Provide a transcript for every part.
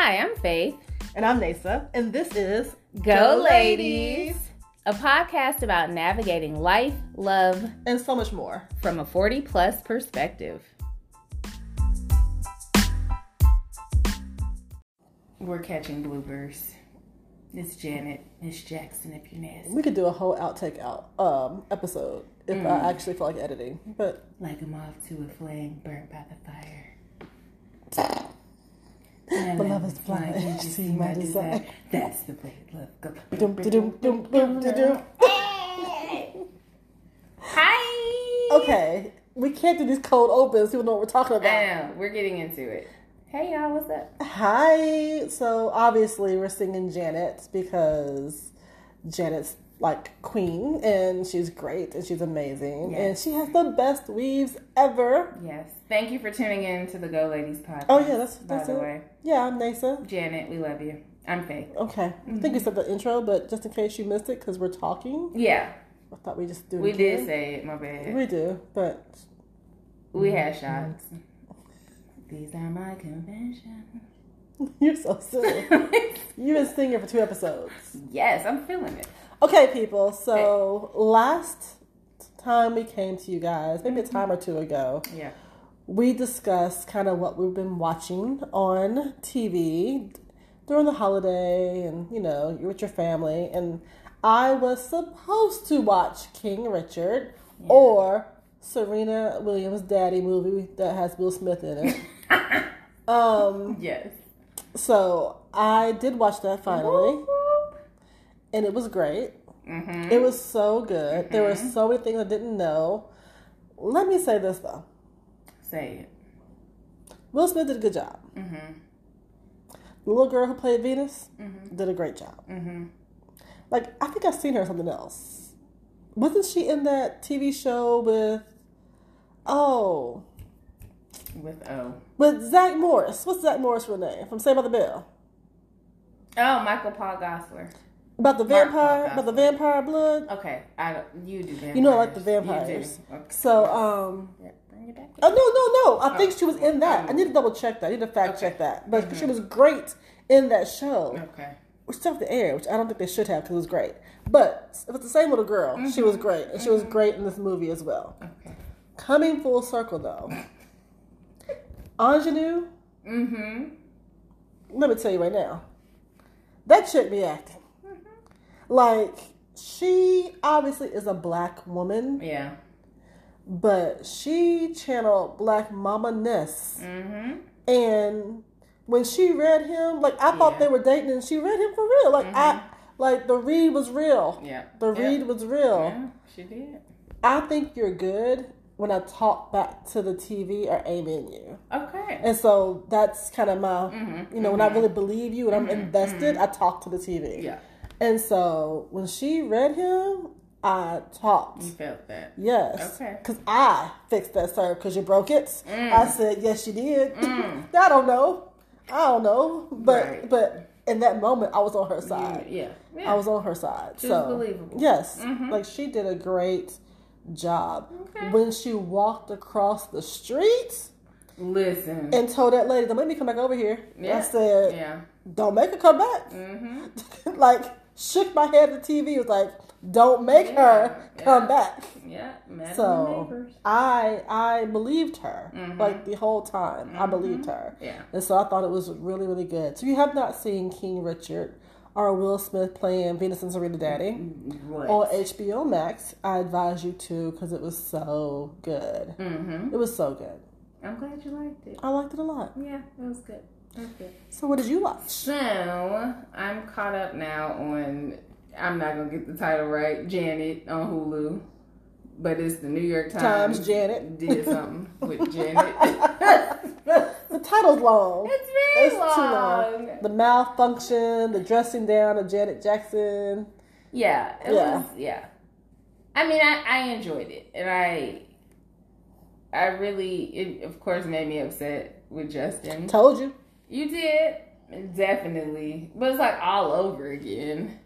Hi, I'm Faith. And I'm Nasa, and this is Go, Ladies, a podcast about navigating life, love, and so much more. from a 40 plus perspective. We're catching bloopers. It's Janet, Miss Jackson, if you're nasty. We could do a whole outtake out um episode if I actually feel like editing. But Like a moth to a flame burnt by the fire. My love is blind, you see see my my desire. desire? That's the way love goes. dum dum dum dum dum dum. Hi. Okay, we can't do these cold opens. People know what we're talking I about. know. We're getting into it. Hey y'all, what's up? Hi. So obviously we're singing Janet because Janet's like queen and she's great and she's amazing and she has the best weaves ever. Yes. Thank you for tuning in to the Go Ladies podcast. Oh yeah, that's by that's the it. way. Yeah, I'm Nasa. Janet, we love you. I'm Faith. Okay, I think you mm-hmm. said the intro, but just in case you missed it, because we're talking, Yeah, I thought we just do. We did say it. My bad. We do, but We had shots. Mm-hmm. These are my confessions. you're so silly. You've been singing for two episodes. yes, I'm feeling it. Okay, people. So last time we came to you guys, maybe a Mm-hmm. time or two ago, Yeah. we discussed kind of what we've been watching on TV during the holiday, and you know, you're with your family, and I was supposed to watch King Richard or Serena Williams' Daddy movie that has Will Smith in it. um, Yes. so I did watch that finally, and it was great. Mm-hmm. It was so good. There were so many things I didn't know. Let me say this though. Say it. Will Smith did a good job. Mm-hmm. The little girl who played Venus Mhm. did a great job. Mm-hmm. Like I think I've seen her in something else. Wasn't she in that TV show with oh With O. with Zach Morris? What's Zach Morris' real name from Saved by the Bell? Oh, Michael Paul Gosselaar. About the vampire, about the vampire blood. Okay, I don't, you do vampires. You know I like the You vampires. do. Okay. So um, Yeah, bring it back. oh no no no! I think Oh. she was in that. I need to double check that. I need to fact Okay. check that. But she was great in that show. Okay. which still have to air, which I don't think they should have because it was great. But if it's the same little girl, she was great, and she was great in this movie as well. Okay. Coming full circle though, Aunjanue, Mm-hmm. let me tell you right now, that chick be acting like she obviously is a black woman, Yeah. but she channeled black mama ness, Mm-hmm. and when she read him, like I thought Yeah. they were dating, and she read him for real. Like I, like the read was real. Yeah. The yeah. read was real. Yeah, she did. I think you're good when I talk back to the TV or aim in you. Okay. And so that's kind of my, Mhm, you know, when I really believe you and I'm invested, I talk to the TV. Yeah. And so when she read him, I talked. You felt that. Yes. Okay. Because I fixed that, sir, because you broke it. I said, yes, you did. Mm. I don't know. I don't know. But, Right. but in that moment, I was on her side. Yeah. Yeah. I was on her side. She so believable. yes, Mhm. like she did a great job Okay. when she walked across the street Listen. and told that lady, "Don't make me come back over here." Yeah. I said, yeah. "Don't make her come back." Mm-hmm. like shook my head at the TV. Was like, "Don't make Yeah, her yeah. come back." Yeah. So. I I believed her Mhm. like the whole time. I believed her. Yeah. And so I thought it was really, really good. So if you have not seen King Richard or Will Smith playing Venus and Serena Daddy What? on HBO Max, I advise you to because it was so good. mm-hmm. It was so good. I'm glad you liked it. I liked it a lot. Yeah, it was good. Good. So what did you watch? So I'm caught up now on. I'm not gonna get the title right. Janet on Hulu, but it's the New York Times. Times Janet. did something with Janet. The title's long. it's very It's too long. long. The malfunction, the dressing down of Janet Jackson. Yeah, it Yeah. was. Yeah, I mean, I, I enjoyed it, and I, I really, it of course made me upset with Justin. Told you. You did definitely, but it's like all over again.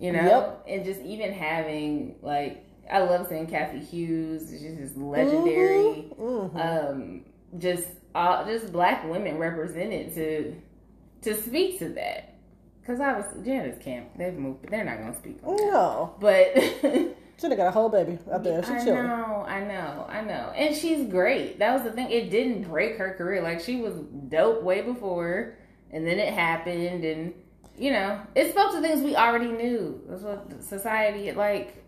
You know, Yep. and just even having like I love seeing Cathy Hughes. She's just legendary. Mhm. Um, just all just black women represented to to speak to that. Because obviously, Janet's camp, they've moved, but they're not going to speak on that. No. But She done got a whole baby out there. She I chilling. know, I know, I know. And she's great. That was the thing. It didn't break her career. Like, she was dope way before, and then it happened, and, you know, it spoke to things we already knew. That's what society, like,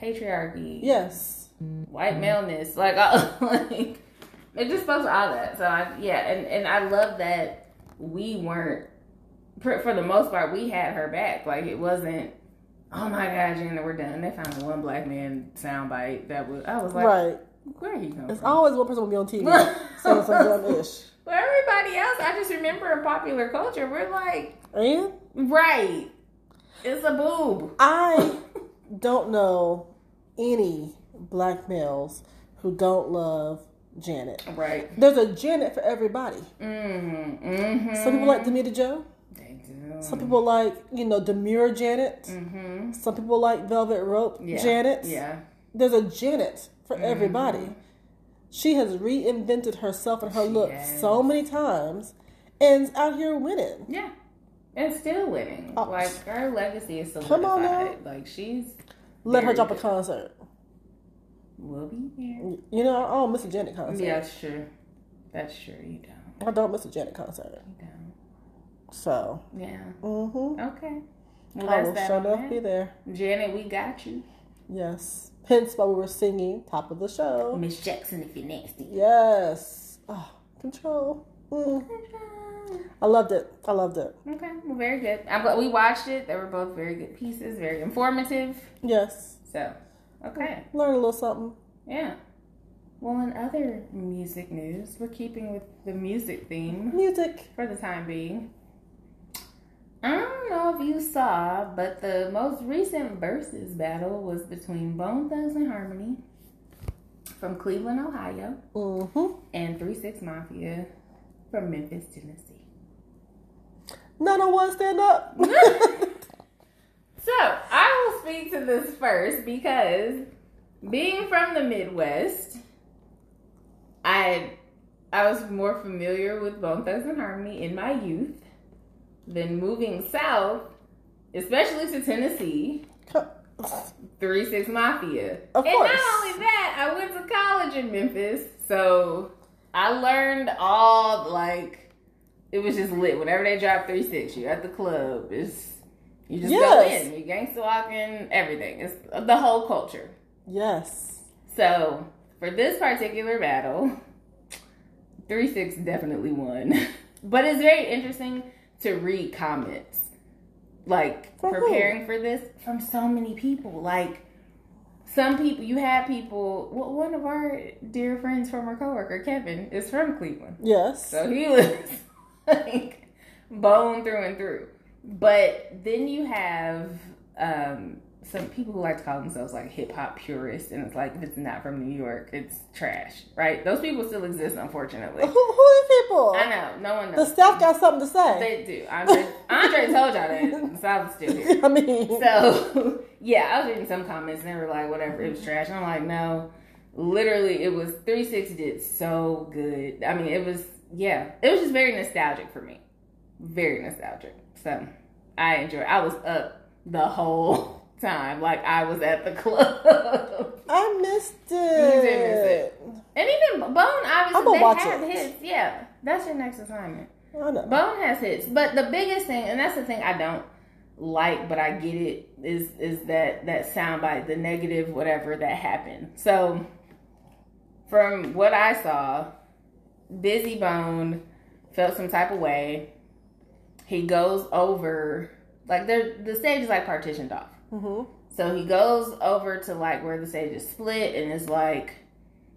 patriarchy, Yes. white maleness, like, like, it just spoke to all that. So, I, yeah, and, and I love that we weren't, for the most part, we had her back. Like, it wasn't, oh my God, Jenna, we're done. They found one black man soundbite that was, I was like, right. where he come It's from? always one person will be on TV saying some dumb ish. But everybody else, I just remember in popular culture, we're like, And right, it's a boob. I don't know any black males who don't love Janet. Right. There's a Janet for everybody. Mm-hmm. mm-hmm. Some people like Damita Jo. Some people like, you know, Demure Janet. Mm-hmm. Some people like Velvet Rope Yeah. Janet. Yeah. There's a Janet for Mm-hmm. everybody. She has reinvented herself and her look has. so many times and out here winning. Yeah. And still winning. Oh. Like her legacy is Come on solidified. Like she's Let her drop a good. concert. will be here. You know, I don't miss a Janet concert. Yeah, that's true. That's true. You don't. I don't miss a Janet concert. You don't. So, Yeah. mm-hmm. Okay. Well, I will sure enough be there. Janet, we got you. Yes. Hence why we were singing top of the show. Miss Jackson, if you're nasty. Yes. Oh, control. Mm. I loved it. I loved it. Okay, well, very good. I'm glad we watched it. They were both very good pieces, very informative. Yes. So, okay, Learn a little something. yeah. Well, in other music news, we're keeping with the music theme Music. for the time being. I don't know if you saw, but the most recent versus battle was between Bone Thugs and Harmony from Cleveland, Ohio, Mm-hmm. and Three Six Mafia from Memphis, Tennessee. None on one stand up. So I will speak to this first because being from the Midwest, I I was more familiar with Bone Thugs and Harmony in my youth than moving south, especially to Tennessee. Three Six Mafia. Of and course. not only that, I went to college in Memphis, so I learned all like it was just lit. Whenever they drop Three Six, you're at the club. It's you just go in, you gangsta walking, everything. It's the whole culture. yes. So for this particular battle, Three Six definitely won. but it's very interesting to read comments, like who? preparing for this from so many people. Like some people, you had people. Well, one of our dear friends from our coworker, Kevin, is from Cleveland. Yes. So he was like bone through and through. But then you have um, some people who like to call themselves like hip hop purists, and it's like if it's not from New York, it's trash, right? Those people still exist, unfortunately. who, who are these people? I know, no one knows. The staff got something to say. They do. Andre, Andre told y'all that. South is still here. I mean, So yeah, I was reading some comments and they were like, whatever, it was mm-hmm. trash. And I'm like, no. Literally it was three six did so good. I mean, it was yeah. It was just very nostalgic for me. Very nostalgic. So I enjoyed I was up the whole time. Like I was at the club. I missed it. You did miss it. and even Bone obviously I'ma they watch have it. hits. Yeah. That's your next assignment. I know. Bone has hits, but the biggest thing, and that's the thing I don't like, but I get it, is is that that soundbite, the negative, whatever that happened. So, from what I saw, Bizzy Bone felt some type of way. He goes over, like the the stage is like partitioned off. Hmm So he goes over to like where the stage is split and is like,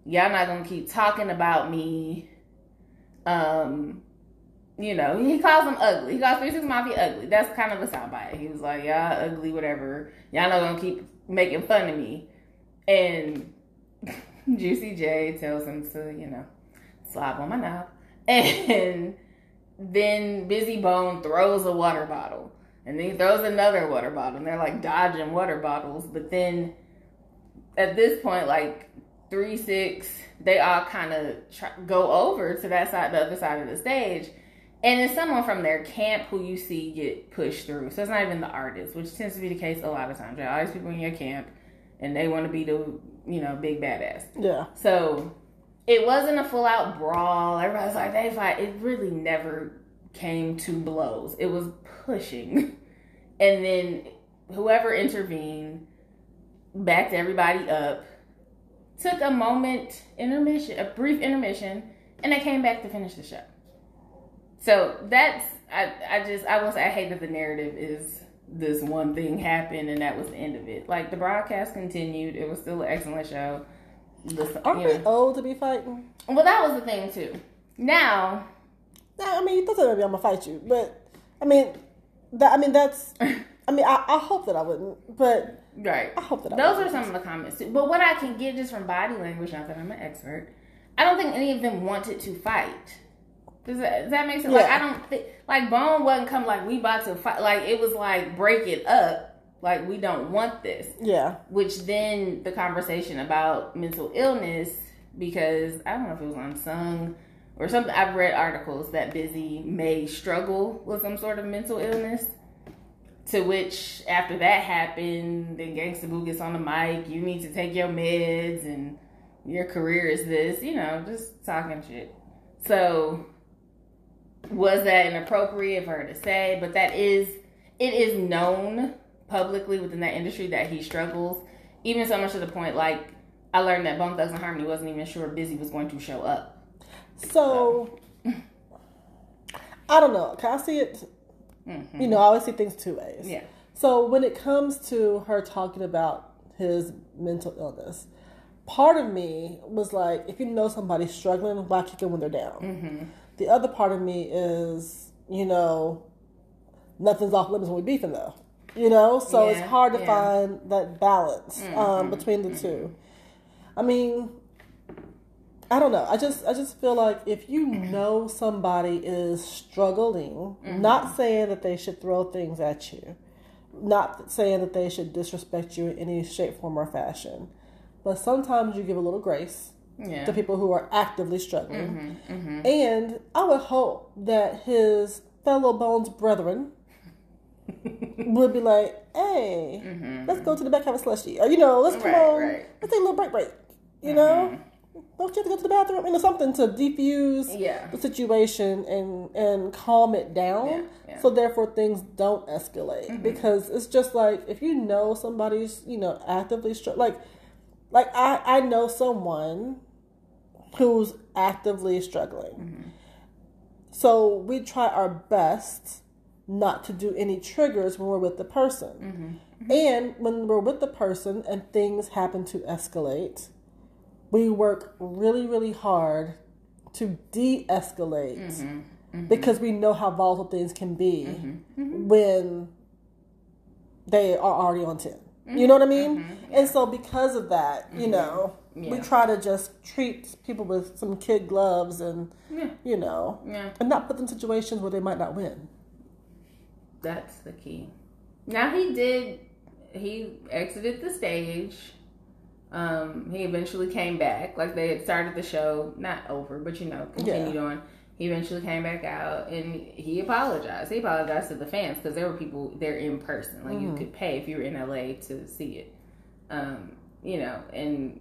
Y'all not gonna keep talking about me. Um, you know, he calls them ugly. He calls Three Six Mafia ugly. That's kind of a soundbite. He was like, Y'all ugly, whatever. Y'all not gonna keep making fun of me. And Juicy J tells him to, you know, slob on my knob. And then Bizzy Bone throws a water bottle. And then he throws another water bottle. And they're like dodging water bottles. But then at this point, like three, six, they all kind of go over to that side, the other side of the stage. and it's someone from their camp who you see get pushed through. So it's not even the artist, which tends to be the case a lot of times. There are always people in your camp, and they want to be the you know big badass. Yeah. So it wasn't a full out brawl. Everybody's like they fight. It really never came to blows. It was pushing, and then whoever intervened backed everybody up. Took a moment intermission, a brief intermission, and they came back to finish the show. So that's I I just I was I hate that the narrative is this one thing happened and that was the end of it. Like the broadcast continued. It was still an excellent show. The, Aren't you we old to be fighting? Well, that was the thing too. Now, I mean, that's not maybe I'm gonna fight you, but I mean, that I mean that's. I mean, I, I hope that I wouldn't, but right. I hope that I Those are wouldn't. some of the comments too. But what I can get just from body language, not that I'm an expert, I don't think any of them wanted to fight. Does that, does that make sense? Like I don't think like Bone wasn't come like we about to fight. Like it was like break it up. Like we don't want this. Yeah, Which then the conversation about mental illness because I don't know if it was unsung or something. I've read articles that Bizzy may struggle with some sort of mental illness. To which, after that happened, then Gangsta Boo gets on the mic. You need to take your meds, and your career is this. You know, just talking shit. So, was that inappropriate for her to say? But that is, it is known publicly within that industry that he struggles. Even so much to the point, like I learned that Bone Thugs and Harmony wasn't even sure Bizzy was going to show up. So I don't know. Can I see it? You know, I always see things two ways. Yeah. So when it comes to her talking about his mental illness, part of me was like, if you know somebody's struggling, why kick them when they're down? Mm-hmm. The other part of me is, you know, nothing's off limits when we beefing though. You know, so it's hard to yeah. find that balance Mm-hmm. um, between the two. I mean, I don't know. I just I just feel like if you know somebody is struggling, Mm-hmm. not saying that they should throw things at you, not saying that they should disrespect you in any shape, form, or fashion, but sometimes you give a little grace Yeah. to people who are actively struggling. Mm-hmm. Mm-hmm. And I would hope that his fellow bones brethren would be like, "Hey, Mm-hmm. let's go to the back have a slushy," or you know, let's come Right, on, right. Mm-hmm. let's take a little break, break. You know, don't you have to go to the bathroom? You know, something to defuse Yeah. the situation and and calm it down. Yeah, Mm-hmm. yeah. So therefore, things don't escalate because it's just like if you know somebody's you know actively str- like like I I know someone who's actively struggling. Mm-hmm. So we try our best not to do any triggers when we're with the person. Mm-hmm. And when we're with the person and things happen to escalate, we work really, really hard to de escalate mm-hmm. mm-hmm. because we know how volatile things can be mm-hmm. Mm-hmm. when they are already on 10. You know what I mean? And so, because of that, you know, we try to just treat people with some kid gloves and, Yeah. you know, Yeah. and not put them in situations where they might not win. That's the key. Now he did. He exited the stage. Um, he eventually came back. Like they had started the show, not over, but you know, continued on. He eventually came back out and he apologized. He apologized to the fans because there were people there in person. Like you could pay if you were in LA to see it. Um, you know, and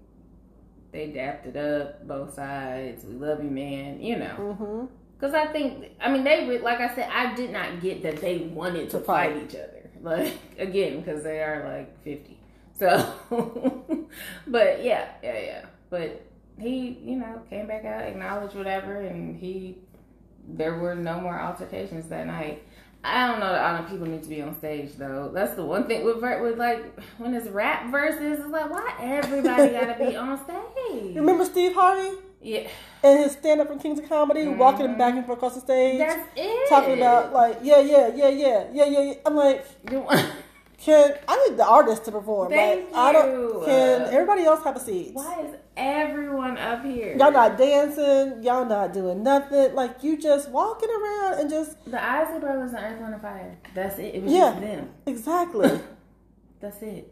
they dapped it up both sides. We love you, man. You know. Mm-hmm. Because I think, I mean, they like I said, I did not get that they wanted to, To fight. fight. each other. Like again, because they are like fifty. So, but yeah, yeah, yeah. But he, you know, came back out, acknowledged whatever, and he, there were no more altercations that night. I don't know that all the people need to be on stage though. That's the one thing with with like when it's rap verses, it's like why everybody gotta be on stage? Remember Steve Harvey Yeah, and his stand up from Kings of Comedy, mm-hmm. walking back and forth across the stage, that's it. talking about, like, yeah, yeah, yeah, yeah, yeah, yeah. yeah. I'm like, can I need the artist to perform? Thank like, I don't. Can everybody else have a seat? Why is everyone up here? Y'all not dancing. Y'all not doing nothing. Like you just walking around and just The Isley Brothers and Earth, and Fire. That's it. It was Yeah. just them. exactly. That's it.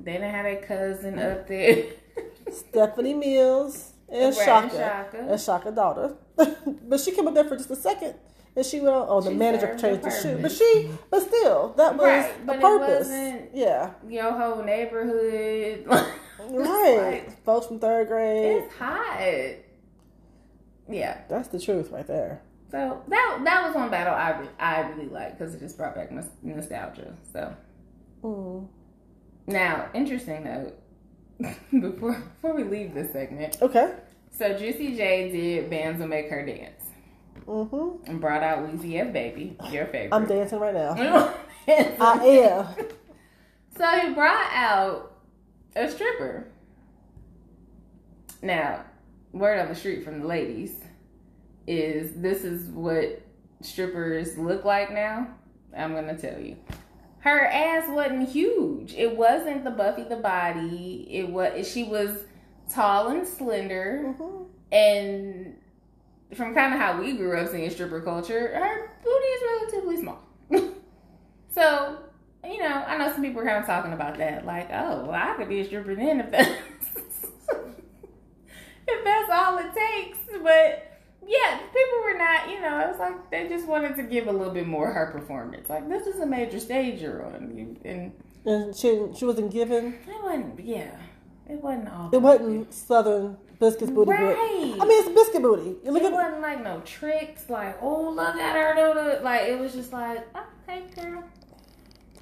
They didn't have their cousin up there. Stephanie Mills, and Chaka, Chaka. and Chaka daughter. but she came up there for just a second, and she went on. Oh, the She manager changed the shoe, but she, but still, that was Right, it purpose. wasn't- yeah, Your whole neighborhood. right. Like, Folks from third grade. it's hot. Yeah. That's the truth right there. So that that was one battle I re- I really liked because it just brought back nos- nostalgia. So Mm. now, interesting note. before before we leave this segment, Okay. so Juicy J did bands will make her dance Mm-hmm. and brought out Weezy F Baby, your favorite. I'm dancing right now. I am. So he brought out a stripper. Now, word on the street from the ladies is this is what strippers look like now. I'm gonna tell you. Her ass wasn't huge. It wasn't the Buffie the body. It was she was tall and slender Mhm. and from kind of how we grew up seeing stripper culture, her booty is relatively small. so, you know, I know some people are kind of talking about that, like, oh, well, I could be a stripper then if that's if that's all it takes. But yeah, people were not, you know, it was like they just wanted to give a little bit more her performance. Like this is a major stage you're on, You- and And she she wasn't given. it wasn't, yeah, it wasn't all. It wasn't Southern biscuits booty. right. I mean, it's biscuit booty. Look it at wasn't like no tricks, like oh look at her it. Like it was just like okay, girl.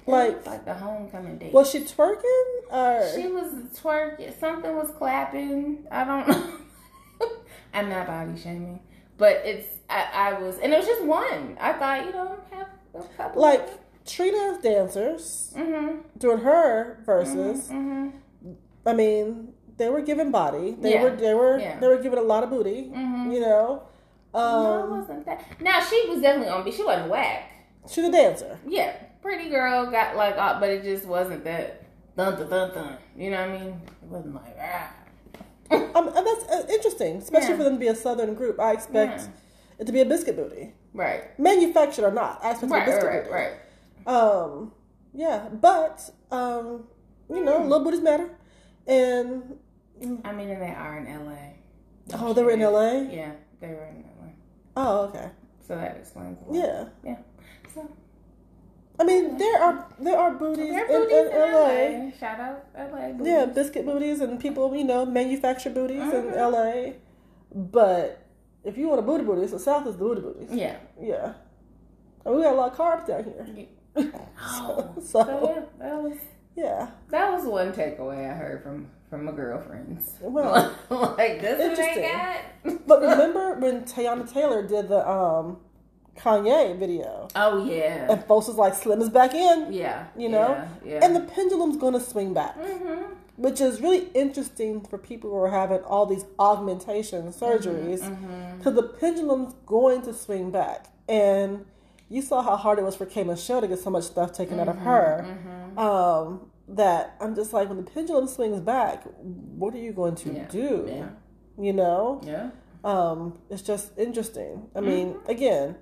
Like- like the homecoming date. was she twerking or she was twerking. Something was clapping. I don't know. I'm not body shaming, but it's I, I was, and it was just one. I thought you know have a couple. like Trina's dancers mm-hmm, during her verses? mm-hmm, I mean, they were given body. They Yeah. were they were Yeah. they were given a lot of booty. mm-hmm. You know, no, it um, wasn't that. Now she was definitely on. B. She wasn't whack. she's a dancer. Yeah, pretty girl got like, uh, but it just wasn't that dun dun dun dun. You know what I mean? It wasn't like ah. Um, and that's uh, interesting, especially Yeah. for them to be a southern group. I expect it to be a biscuit booty, Right, manufactured or not. I expect it right, to be right, biscuit right, booty. right. Um, yeah, but um, you know, Hmm. little booties matter, and I mean, and they are in LA. oh, they were in L.A. Yeah, they were in LA. Oh, okay, So that explains. A lot. yeah. Yeah. So I mean, there are there are booties, they're in, booties in, in LA. LA. Shout out LA. Booties. Yeah, biscuit booties and people, you know, manufacture booties in Mhm. LA. But if you want a booty booty, the South is the booty booties. Yeah. Yeah. And we got a lot of carbs down here. Oh. so, So yeah, that was yeah. that was one takeaway I heard from from my girlfriends. Well, like this interesting. But remember when Teyana Taylor did the um Kanye video? Oh yeah. And folks was like, Slim is back in. Yeah. You know? Yeah. yeah. And the pendulum's going to swing back. mm-hmm. Which is really interesting for people who are having all these augmentation surgeries. Mm-hmm. Because the pendulum's going to swing back. And you saw how hard it was for K Michelle to get so much stuff taken out of her. Mm-hmm. Um, that I'm just like, when the pendulum swings back, what are you going to Yeah. do? Yeah. You know? Yeah. Um, it's just interesting. I mean, Mm-hmm. again,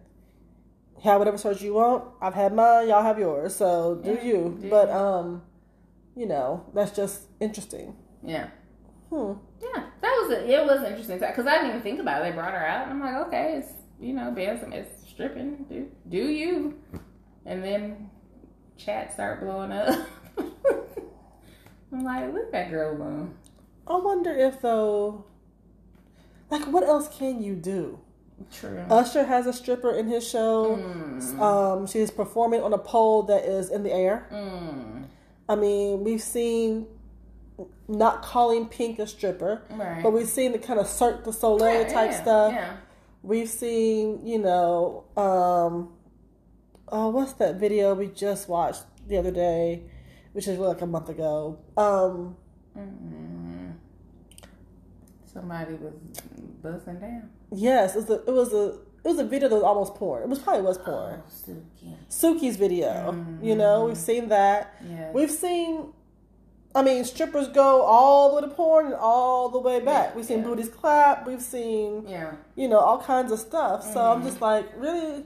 have whatever surgery you want. I've had mine, y'all have yours, so do Yeah, you. do but you. um, you know, that's just interesting. Yeah. Hmm. Yeah, that was a, it was interesting because I didn't even think about it. They brought her out, and I'm like, okay, it's you know, Benson, it's stripping, do do you? And then chat start blowing up. I'm like, leave that girl alone. I wonder if though, like, what else can you do? True. Usher has a stripper in his show. Mm. Um, she's performing on a pole that is in the air. Mm. I mean, we've seen not calling Pink a stripper, Right. but we've seen the kind of Cirque du Soleil Yeah, type yeah, stuff. Yeah. We've seen, you know, um, oh, what's that video we just watched the other day, which is like a month ago. Um, Mm. Somebody was busting down. yes, it was a, it was a it was a video that was almost porn. It was probably was porn. Oh, Suki. Suki's video, you know, we've seen that. Yeah. We've seen, I mean, strippers go all the way to porn and all the way back. Yeah, We've seen yeah. booties clap. We've seen, yeah. you know, all kinds of stuff. So Mm-hmm. I'm just like, really,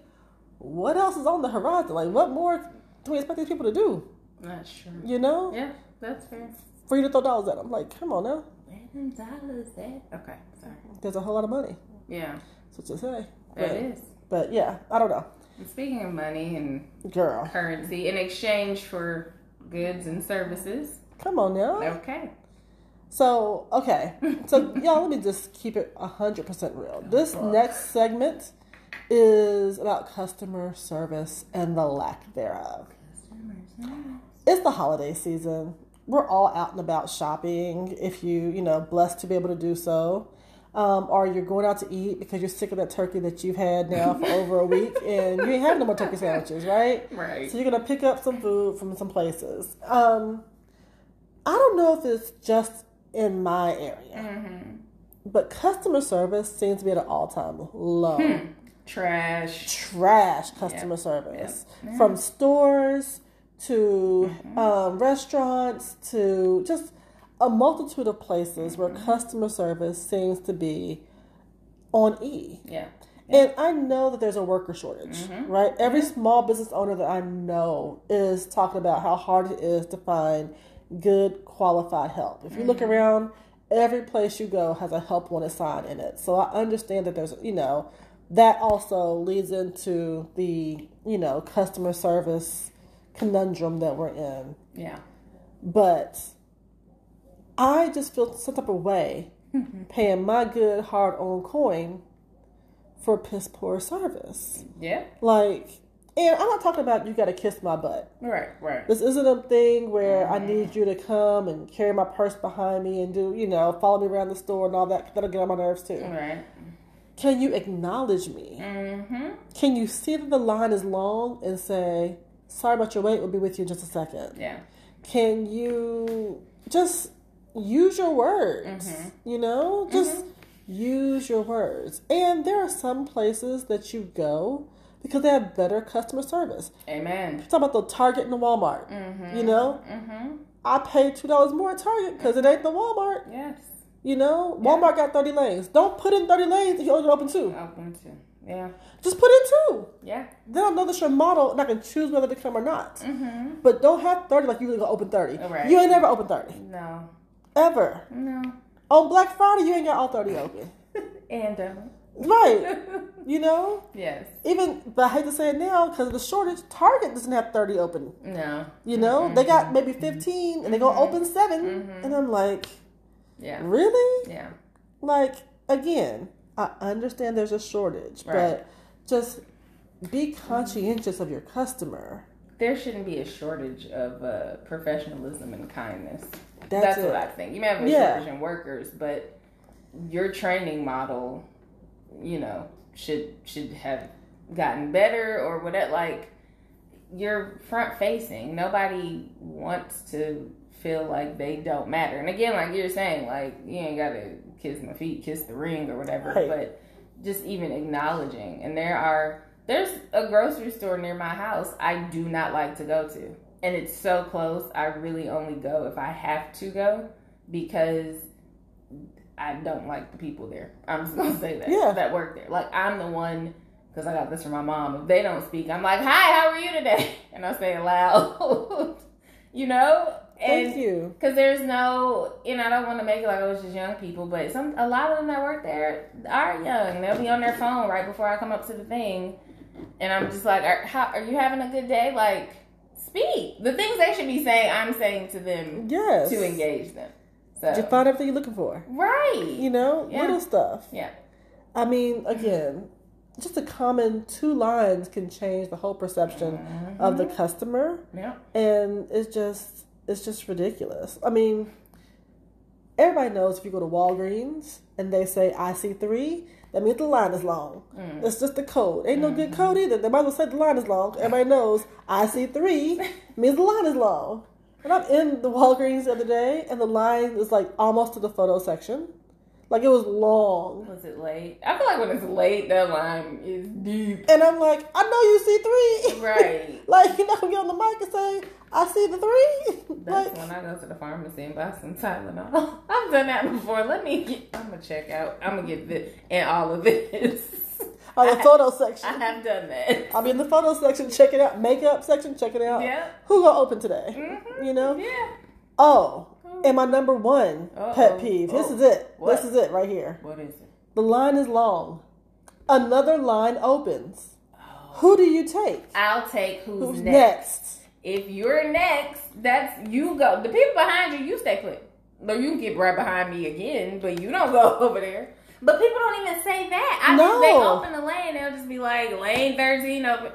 what else is on the horizon? Like, what more do we expect these people to do? That's true. You know, Yeah, that's fair. for you to throw dollars at them. Like, come on now. Them dollars, that okay. Sorry. There's a whole lot of money. Yeah, That's what you say. it But, is. but yeah, I don't know. And speaking of money and Girl, currency in exchange for goods and services, come on now. okay. So, okay. So, y'all, let me just keep it 100% real. Oh, this next segment is about customer service and the lack thereof. It's the holiday season. We're all out and about shopping if you, you know, blessed to be able to do so. Um, or you're going out to eat because you're sick of that turkey that you've had now for over a week and you ain't having no more turkey sandwiches, right? Right. So you're gonna pick up some food from some places. Um, I don't know if it's just in my area, Mm-hmm. but customer service seems to be at an all-time low. Hmm. Trash. Trash customer service Yeah. from stores to Mm-hmm. um, restaurants to just a multitude of places where Mm-hmm. customer service seems to be on E. Yeah. And I know that there's a worker shortage, Mm-hmm. right? Every small business owner that I know is talking about how hard it is to find good, qualified help. If you look Mm-hmm. around, every place you go has a help wanted sign in it. So I understand that there's, you know, that also leads into the, you know, customer service conundrum that we're in. Yeah. But I just feel some type of way paying my good hard earned coin for piss poor service. Yeah. Like, and I'm not talking about you got to kiss my butt. Right. Right. This isn't a thing where I need you to come and carry my purse behind me and do, you know, follow me around the store and all that. That'll get on my nerves too. Right. Can you acknowledge me? Mm-hmm. Can you see that the line is long and say, sorry about your wait, we'll be with you in just a second? Yeah. can you just use your words mm-hmm. you know just mm-hmm. use your words and there are some places that you go because they have better customer service Amen. talk about the target and the walmart mm-hmm. you know Mm-hmm. i pay two dollars more at target because it ain't the walmart Yes. you know walmart got 30 lanes don't put in 30 lanes if you only open two Open to. Yeah. just put in two Yeah. then i know that's your model and i can choose whether to come or not Mm-hmm. but don't have 30 like you really gonna open 30 Right. you ain't never open 30 No. ever No. On Black Friday, you ain't got all 30 open. And um. Right. You know? yes. Even, but I hate to say it now because of the shortage, Target doesn't have 30 open. No. You know? They got maybe 15 and they go to open 7. And I'm like, Yeah. really? Yeah. Like, again, I understand there's a shortage, Right. but just be conscientious of your customer. There shouldn't be a shortage of uh, professionalism and kindness. That's That's, what I think. You may have a Yeah. shortage in workers, but your training model, you know, should should have gotten better or whatever. Like you're front facing. Nobody wants to feel like they don't matter. And again, like you're saying, like you ain't gotta kiss my feet, kiss the ring or whatever. Right. But just even acknowledging. And there are there's a grocery store near my house I do not like to go to. And it's so close. I really only go if I have to go because I don't like the people there. I'm just gonna say that Yeah. that work there. Like I'm the one because I got this from my mom. If they don't speak, I'm like, "Hi, how are you today?" And I say it loud, you know. And Thank you. because there's no, and I don't want to make it like oh, was just young people, but some a lot of them that work there are young. They'll be on their phone right before I come up to the thing, and I'm just like, are, how, are you having a good day? Like, speak. The things they should be saying, I'm saying to them Yes. to engage them. So you find everything you're looking for? right, You know, Yeah. little stuff. yeah, I mean, again, just a common two lines can change the whole perception mm-hmm. of the customer, yeah, and it's just it's just ridiculous. I mean, everybody knows if you go to Walgreens and they say I see three, that means the line is long. Mm. It's just the code. Ain't no good code mm-hmm. either. They might as well say the line is long. Everybody knows I see three means the line is long. And I'm in the Walgreens the other day, and the line is like almost to the photo section. Like it was long. Was it late? I feel like when it's late, that line is deep. And I'm like, I know you see three. Right. like, you know, get on the mic and say, I see the three. That's like, when I go to the pharmacy and buy some Tylenol. I've done that before. Let me get, I'm gonna check out. I'm gonna get this and all of this. on the photo section. I have done that. I'll be in the photo section, check it out. Makeup section, check it out. Yeah. Who gonna open today? Mhm. You know? Yeah. Oh, And my number one Uh-oh. pet peeve. This Oh. is it. What? This is it right here. What is it? The line is long. Another line opens. Oh. Who do you take? I'll take who's, Who's next. next? If you're next, that's you go. The people behind you, you stay put. No, you can get right behind me again, but you don't go over there. But people don't even say that. I No. they open the lane, they'll just be like lane thirteen open.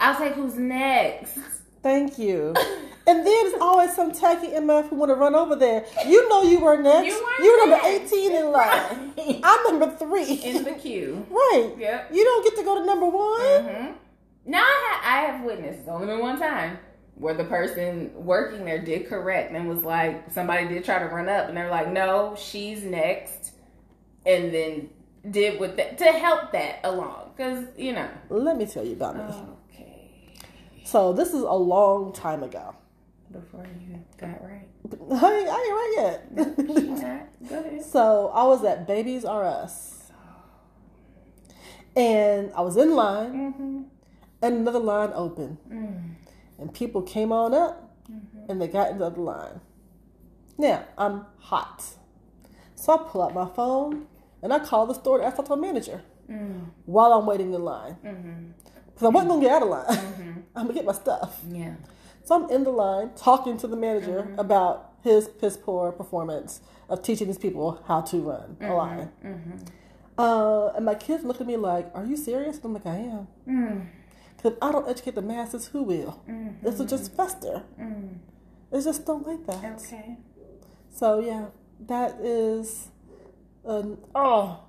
I'll take who's next. Thank you. And then there's always some tacky MF who want to run over there. You know you were next. You were number 18 in line. Right. I'm number three. In the queue. right. Yep. You don't get to go to number one. hmm Now I have I have witnessed only been one time where the person working there did correct and was like somebody did try to run up and they're like no she's next and then did with that to help that along because you know Let me tell you about me. okay So this is a long time ago. Before you got right I ain't, I ain't right yet. not. go ahead so I was at Babies R Us. And I was in line mm-hmm. and another line opened. Mm. And people came on up Mm-hmm. and they got into the line. Now, I'm hot. So I pull out my phone and I call the store to ask my manager Mm. while I'm waiting in line. Mm-hmm. Because I wasn't going to get out of line. Mm-hmm. I'm going to get my stuff. yeah So I'm in the line talking to the manager Mm-hmm. about his piss poor performance of teaching these people how to run a line. mm-hmm. Uh, and my kids look at me like, Are you serious? And I'm like, I am. Mm. Because if I don't educate the masses, who will? Mhm. This will just fester. Mm. They just don't like that. okay So yeah, that is, an, oh,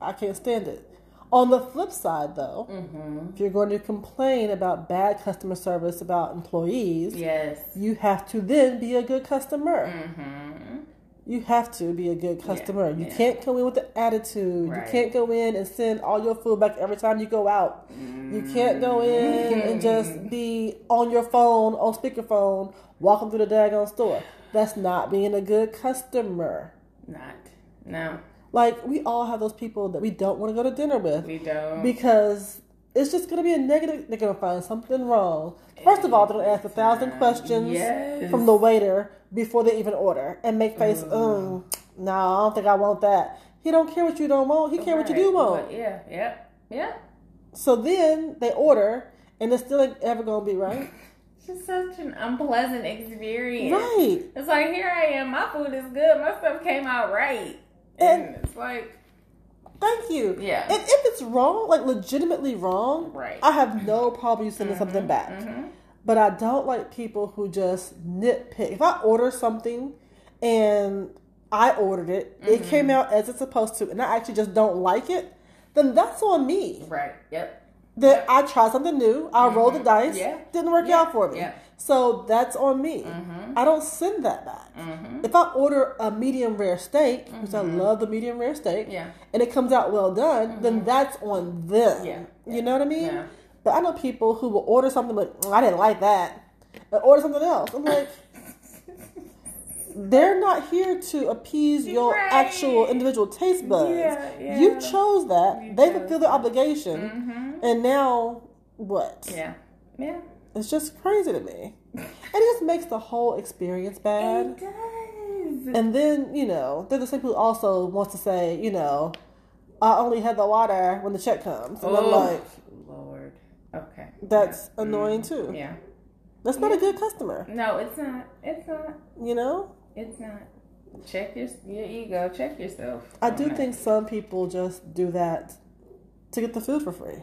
I can't stand it. On the flip side, though, mm-hmm. if you're going to complain about bad customer service about employees, yes you have to then be a good customer. mm-hmm. You have to be a good customer. you yeah. can't go in with the attitude. Right. You can't go in and send all your food back every time you go out. You can't go in and just be on your phone, on speakerphone, walking through the daggone store. That's not being a good customer. not no Like we all have those people that we don't want to go to dinner with we don't because it's just going to be a negative. They're going to find something wrong. First of all, they're going to ask a thousand questions Yes. from the waiter before they even order and make face. Mm, no, I don't think I want that. He don't care what you don't want. He care what you do want. yeah, yeah, yep. So then they order, and it's still ain't ever going to be right. It's just such an unpleasant experience. Right. It's like here I am, my food is good, my stuff came out right, and, it's like Thank you. Yeah. And if it's wrong, like legitimately wrong, Right. I have no problem you sending something back. mhm. But I don't like people who just nitpick. If I order something and I ordered it, it Mm-hmm. came out as it's supposed to, and I actually just don't like it, then that's on me. right, yep, That I tried something new, I rolled the dice, Mm-hmm. Yeah. didn't work Yeah. out for me. So that's on me. Mhm. I don't send that back. Mhm. If I order a medium rare steak, which I love the medium rare steak, Mm-hmm. Yeah. and it comes out well done, then that's on them. Yeah. You know what I mean? But I know people who will order something like, "Mm, I didn't like that, and order something else. I'm like, they're not here to appease your Right. actual individual taste buds. Yeah, yeah. You chose that. You they chose fulfill their obligation, Mhm. and now what? yeah, yeah. It's just crazy to me. It just makes the whole experience bad. It does. And then, you know, they're the same people who also wants to say, you know, I only had the water when the check comes. And I'm Oh, like, Lord. Okay. that's annoying too. Yeah. That's not a good customer, No, it's not. It's not. you know? It's not. Check your your ego. Check yourself. I do think some people just do that to get the food for free.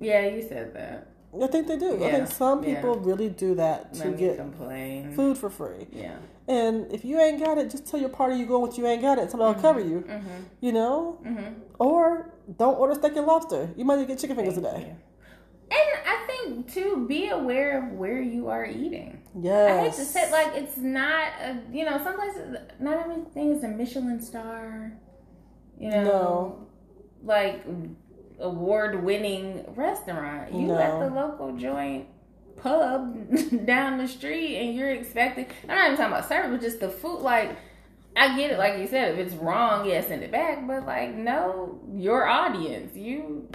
Yeah, you said that. I think they do. I think some yeah. people really do that to get complain. food for free. Yeah. And if you ain't got it, just tell your party you going with you ain't got it. Somebody will cover you. Mhm. You know? Mhm. Or don't order steak and lobster. You might get chicken fingers Thank today. you. And I too, be aware of where you are eating. Yes. I hate to say, like, it's not a, you know, some places, not everything is a Michelin star. You know, No. like award winning restaurant. You No. at the local joint pub down the street and you're expecting, I'm not even talking about service, but just the food. Like, I get it, like you said, if it's wrong, yeah, send it back. But, like, no, your audience, you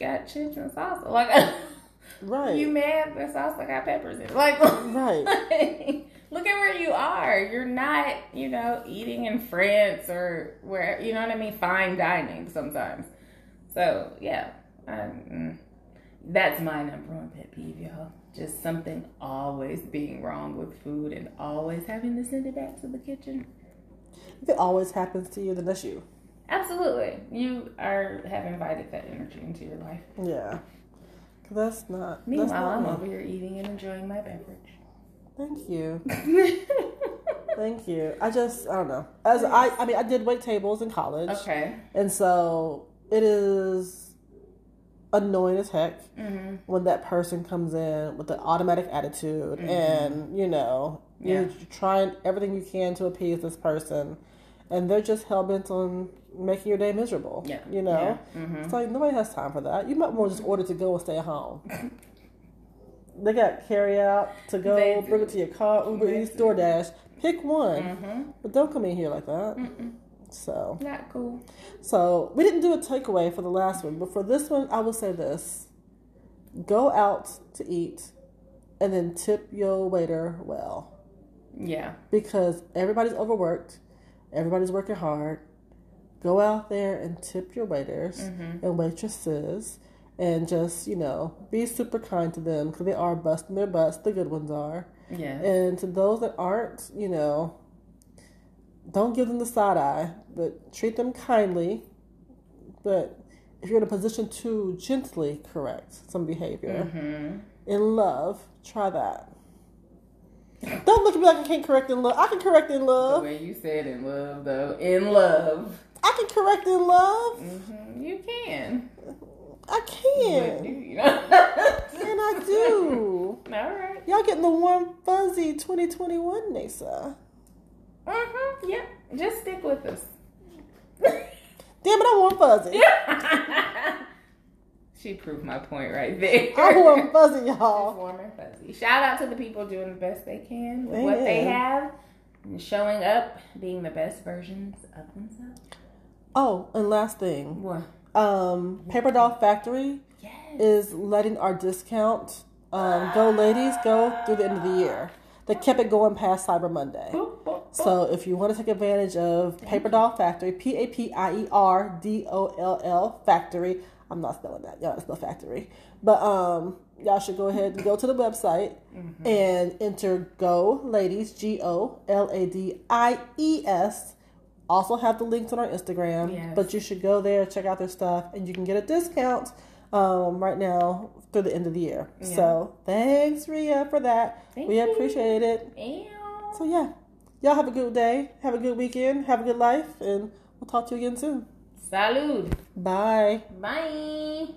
got chips and salsa. Like, Right. you mad the salsa got peppers in it. Like, Right. look at where you are. You're not, you know, eating in France or where, you know what I mean? Fine dining sometimes. So, yeah. Um, that's my number one pet peeve, y'all. Just something always being wrong with food and always having to send it back to the kitchen. If it always happens to you, then that's you. Absolutely. You are have invited that energy into your life. Yeah. That's not. Meanwhile, that's not I'm over here eating and enjoying my beverage. Thank you. Thank you. I just I don't know. As I I mean I did wait tables in college. okay. And so it is annoying as heck Mm-hmm. when that person comes in with the automatic attitude and, you know, Yeah. you're trying everything you can to appease this person and they're just hell bent on making your day miserable. Yeah. You know? Yeah. Mm-hmm. It's like nobody has time for that. You might want to just order to go and stay at home. they got carry out to go, They bring do. it to your car, Uber They Eats, do. DoorDash. Pick one. Mm-hmm. But don't come in here like that. Mm-mm. So Not cool. so we didn't do a takeaway for the last one, but for this one, I will say this: go out to eat, and then tip your waiter well, Yeah. because everybody's overworked, everybody's working hard. Go out there and tip your waiters Mm-hmm. and waitresses, and just you know be super kind to them because they are busting their butts. The good ones are, Yeah. and to those that aren't, you know, don't give them the side eye, but treat them kindly. But if you're in a position to gently correct some behavior Mm-hmm. in love, try that. Don't look at me like I can't correct in love. I can correct in love. The way you said in love, though. In love. I can correct in love. Mm-hmm. You can. I But can. you know. And I do. All right. Y'all getting the warm fuzzy 2021, Nasa. Mm-hmm. Yep. Just stick with us. Damn it, I'm warm fuzzy. she proved my point right there. I'm warm fuzzy, y'all. It's warm and fuzzy. Shout out to the people doing the best they can with what they have and showing up, being the best versions of themselves. Oh, and last thing. What? Um, Papier Doll Factory Yes. is letting our discount um, go ladies go through the end of the year. They kept it going past Cyber Monday. Boop, boop, boop. So if you want to take advantage of Papier Doll Factory, P A P I E R D O L L Factory. I'm not spelling that. Y'all spell factory. But um y'all should go ahead and go to the website and enter Go Ladies G O L A D I E S. Also have the links on our Instagram. Yes. But you should go there, check out their stuff, and you can get a discount um, right now through the end of the year. Yeah. So thanks, Ria, for that. Thank we you. appreciate it. Ew. So yeah, y'all have a good day, have a good weekend, have a good life, and we'll talk to you again soon. Salud. Bye. Bye.